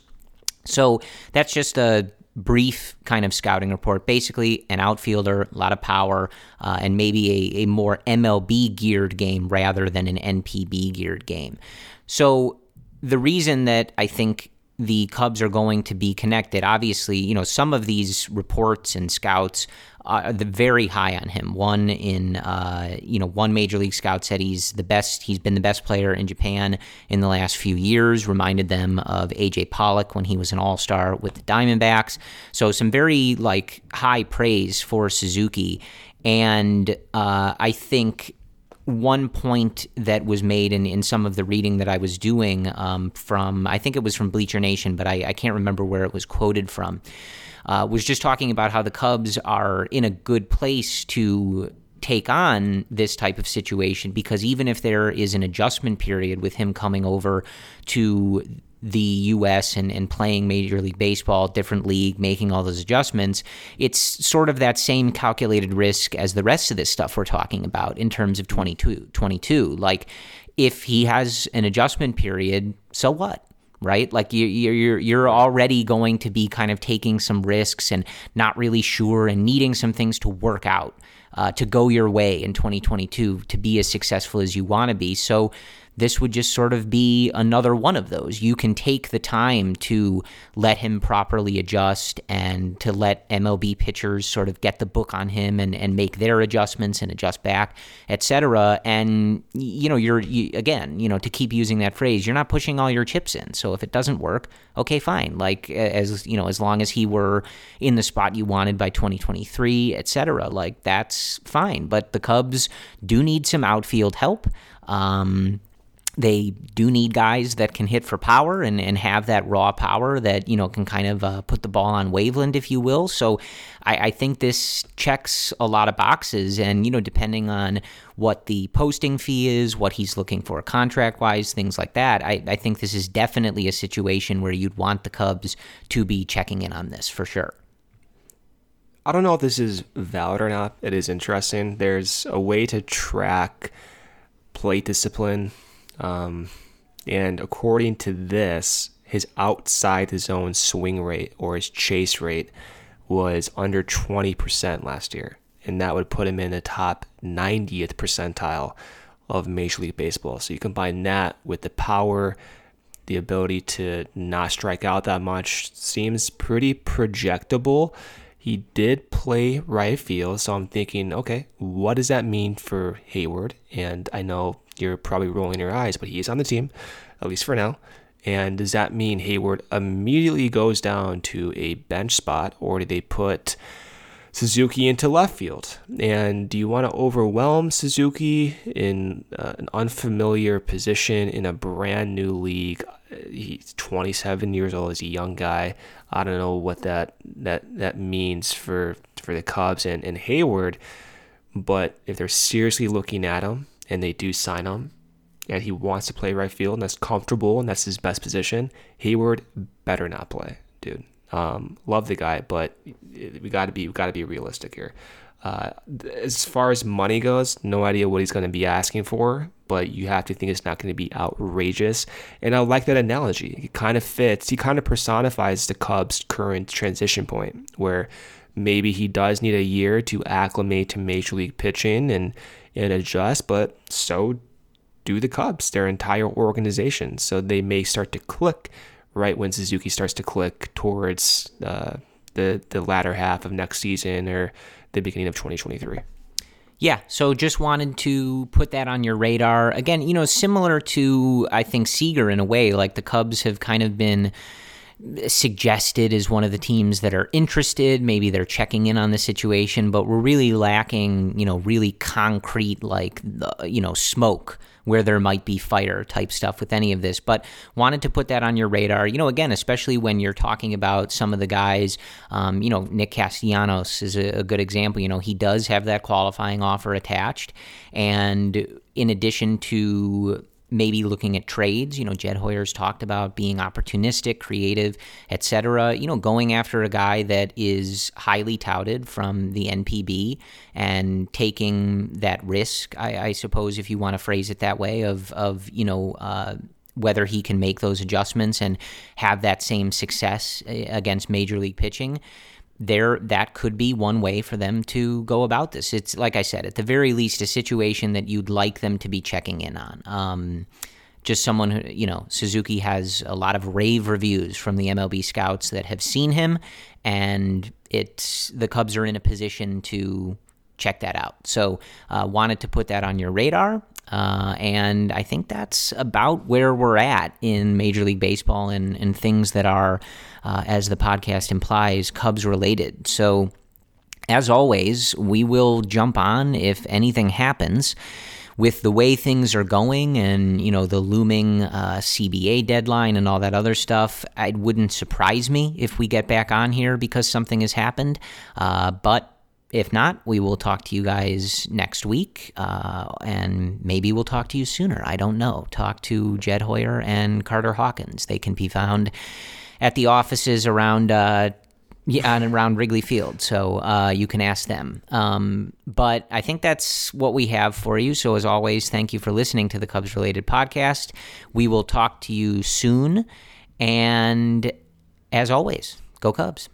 So that's just a brief kind of scouting report. Basically, an outfielder, a lot of power, uh, and maybe a, a more MLB geared game rather than an NPB geared game. So, the reason that I think the Cubs are going to be connected. Obviously, you know, some of these reports and scouts are very high on him. One in, uh, you know, one major league scout said he's the best. He's been the best player in Japan in the last few years. Reminded them of AJ Pollock when he was an All Star with the Diamondbacks. So some very like high praise for Suzuki, and uh, I think one point that was made in, in some of the reading that I was doing um, from, I think it was from Bleacher Nation, but I, I can't remember where it was quoted from, uh, was just talking about how the Cubs are in a good place to take on this type of situation because even if there is an adjustment period with him coming over to the US and, and playing Major League Baseball, different league, making all those adjustments, it's sort of that same calculated risk as the rest of this stuff we're talking about in terms of 22. 22. Like, if he has an adjustment period, so what? right? Like you, you're you're already going to be kind of taking some risks and not really sure and needing some things to work out uh, to go your way in 2022 to be as successful as you want to be. So this would just sort of be another one of those. You can take the time to let him properly adjust and to let MLB pitchers sort of get the book on him and, and make their adjustments and adjust back, etc. And you know, you're you, again, you know, to keep using that phrase, you're not pushing all your chips in. So if it doesn't work, okay, fine. Like as you know, as long as he were in the spot you wanted by 2023, etc. Like that's fine. But the Cubs do need some outfield help. Um, they do need guys that can hit for power and, and have that raw power that you know can kind of uh, put the ball on Waveland, if you will. So I, I, think this checks a lot of boxes, and you know depending on what the posting fee is, what he's looking for contract wise, things like that. I, I think this is definitely a situation where you'd want the Cubs to be checking in on this for sure. I don't know if this is valid or not. It is interesting. There's a way to track plate discipline um, and according to this, his outside the zone swing rate or his chase rate was under 20% last year. And that would put him in the top 90th percentile of Major League Baseball. So you combine that with the power, the ability to not strike out that much, seems pretty projectable. He did play right field, so I'm thinking, okay, what does that mean for Heyward? And I know you're probably rolling your eyes, but he is on the team, at least for now. And does that mean Heyward immediately goes down to a bench spot, or do they put Suzuki into left field? And do you want to overwhelm Suzuki in uh, an unfamiliar position in a brand new league? He's 27 years old. He's a young guy. I don't know what that that that means for for the Cubs and, and Heyward. But if they're seriously looking at him, and they do sign him and he wants to play right field and that's comfortable and that's his best position, Heyward better not play, dude. Um, love the guy, but we got to be we got to be realistic here. Uh, as far as money goes, no idea what he's going to be asking for, but you have to think it's not going to be outrageous. And I like that analogy. It kind of fits. He kind of personifies the Cubs' current transition point, where maybe he does need a year to acclimate to major league pitching and and adjust, but so do the Cubs, their entire organization. So they may start to click right when Suzuki starts to click towards uh, the the latter half of next season or the beginning of 2023. Yeah, so just wanted to put that on your radar. Again, you know, similar to I think Seager in a way, like the Cubs have kind of been suggested as one of the teams that are interested. Maybe they're checking in on the situation, but we're really lacking, you know, really concrete, like, you know, smoke where there might be fire type stuff with any of this. But wanted to put that on your radar. You know, again, especially when you're talking about some of the guys. Um, you know, Nick Castellanos is a, a good example. You know, he does have that qualifying offer attached, and in addition to maybe looking at trades. You know, Jed Hoyer's talked about being opportunistic, creative, etc. You know, going after a guy that is highly touted from the NPB and taking that risk. I, I suppose, if you want to phrase it that way, of of you know. Uh, whether he can make those adjustments and have that same success uh, against major league pitching there that could be one way for them to go about this. It's like I said, at the very least, a situation that you'd like them to be checking in on. Um, just someone who, you know, Suzuki has a lot of rave reviews from the MLB scouts that have seen him, and it's the Cubs are in a position to check that out. So, uh, wanted to put that on your radar. Uh, and I think that's about where we're at in Major League Baseball and, and things that are, uh, as the podcast implies, Cubs related. So, as always, we will jump on if anything happens. With the way things are going and, you know, the looming uh, CBA deadline and all that other stuff, it wouldn't surprise me if we get back on here because something has happened. Uh, but if not, we will talk to you guys next week, uh, and maybe we'll talk to you sooner. I don't know. Talk to Jed Hoyer and Carter Hawkins. They can be found at the offices around. Uh, yeah, and around Wrigley Field, so uh, you can ask them. Um, but I think that's what we have for you. So, as always, thank you for listening to the Cubs related podcast. We will talk to you soon. And as always, go Cubs.